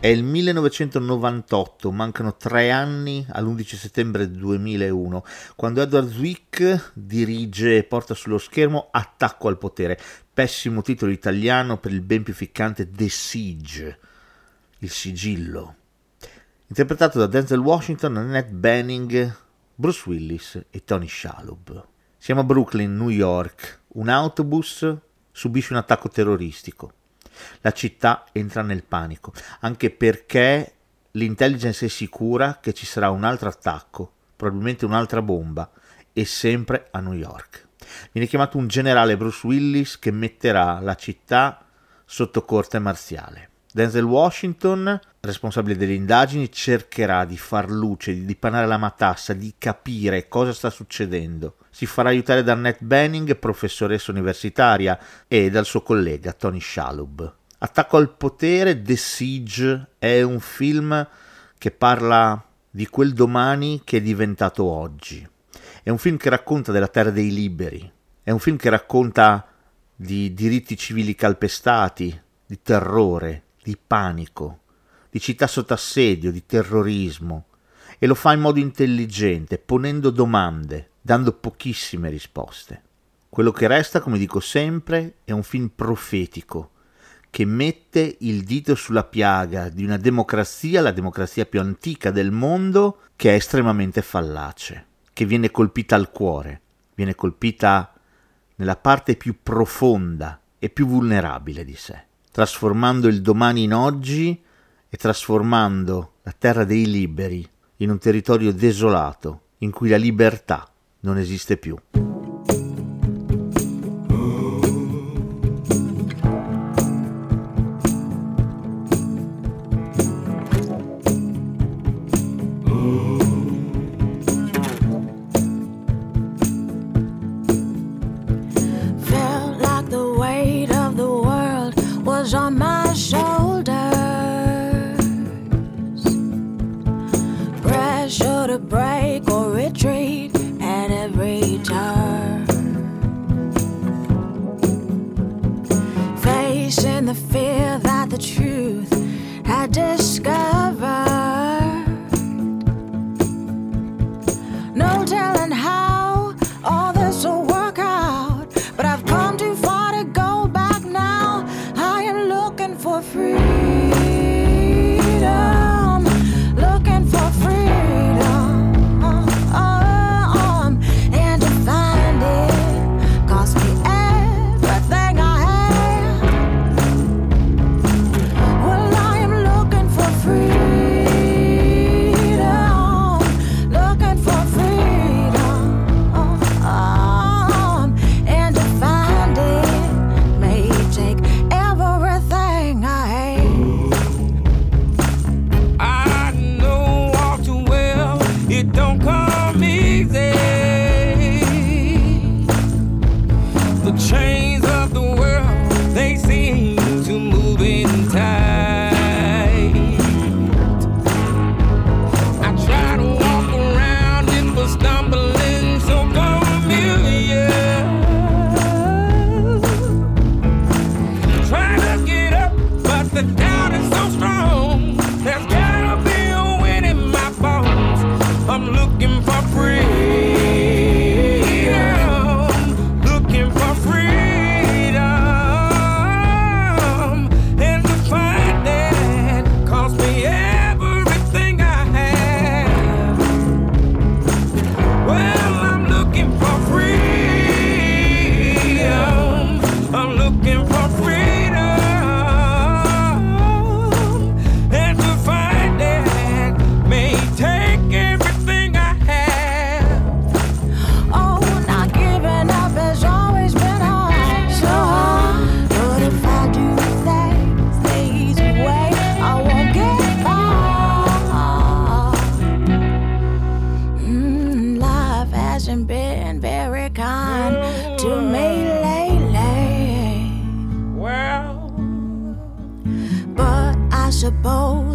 È il 1998, mancano tre anni all'11 settembre 2001, quando Edward Zwick dirige e porta sullo schermo Attacco al potere, pessimo titolo italiano per il ben più ficcante The Siege, il sigillo. Interpretato da Denzel Washington, Annette Benning, Bruce Willis e Tony Shalhoub. Siamo a Brooklyn, New York. Un autobus subisce un attacco terroristico. La città entra nel panico, anche perché l'intelligence è sicura che ci sarà un altro attacco, probabilmente un'altra bomba, e sempre a New York. Viene chiamato un generale Bruce Willis che metterà la città sotto corte marziale. Denzel Washington, responsabile delle indagini, cercherà di far luce, di dipanare la matassa, di capire cosa sta succedendo. Si farà aiutare da Annette Benning, professoressa universitaria, e dal suo collega Tony Shalhoub. Attacco al potere, The Siege, è un film che parla di quel domani che è diventato oggi. È un film che racconta della terra dei liberi, è un film che racconta di diritti civili calpestati, di terrore, di panico, di città sotto assedio, di terrorismo, e lo fa in modo intelligente, ponendo domande, dando pochissime risposte. Quello che resta, come dico sempre, è un film profetico che mette il dito sulla piaga di una democrazia, la democrazia più antica del mondo, che è estremamente fallace, che viene colpita al cuore, viene colpita nella parte più profonda e più vulnerabile di sé trasformando il domani in oggi e trasformando la terra dei liberi in un territorio desolato in cui la libertà non esiste più. on my bright.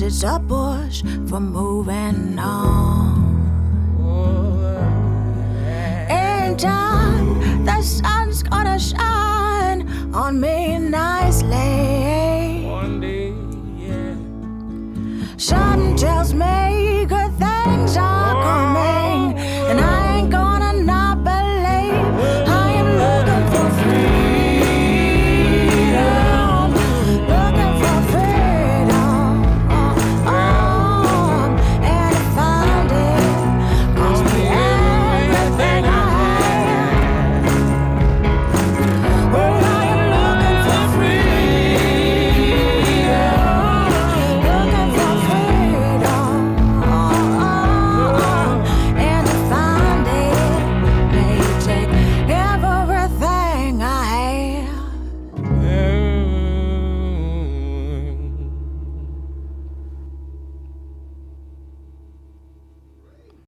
Knows it's a push for moving on. In time, the sun's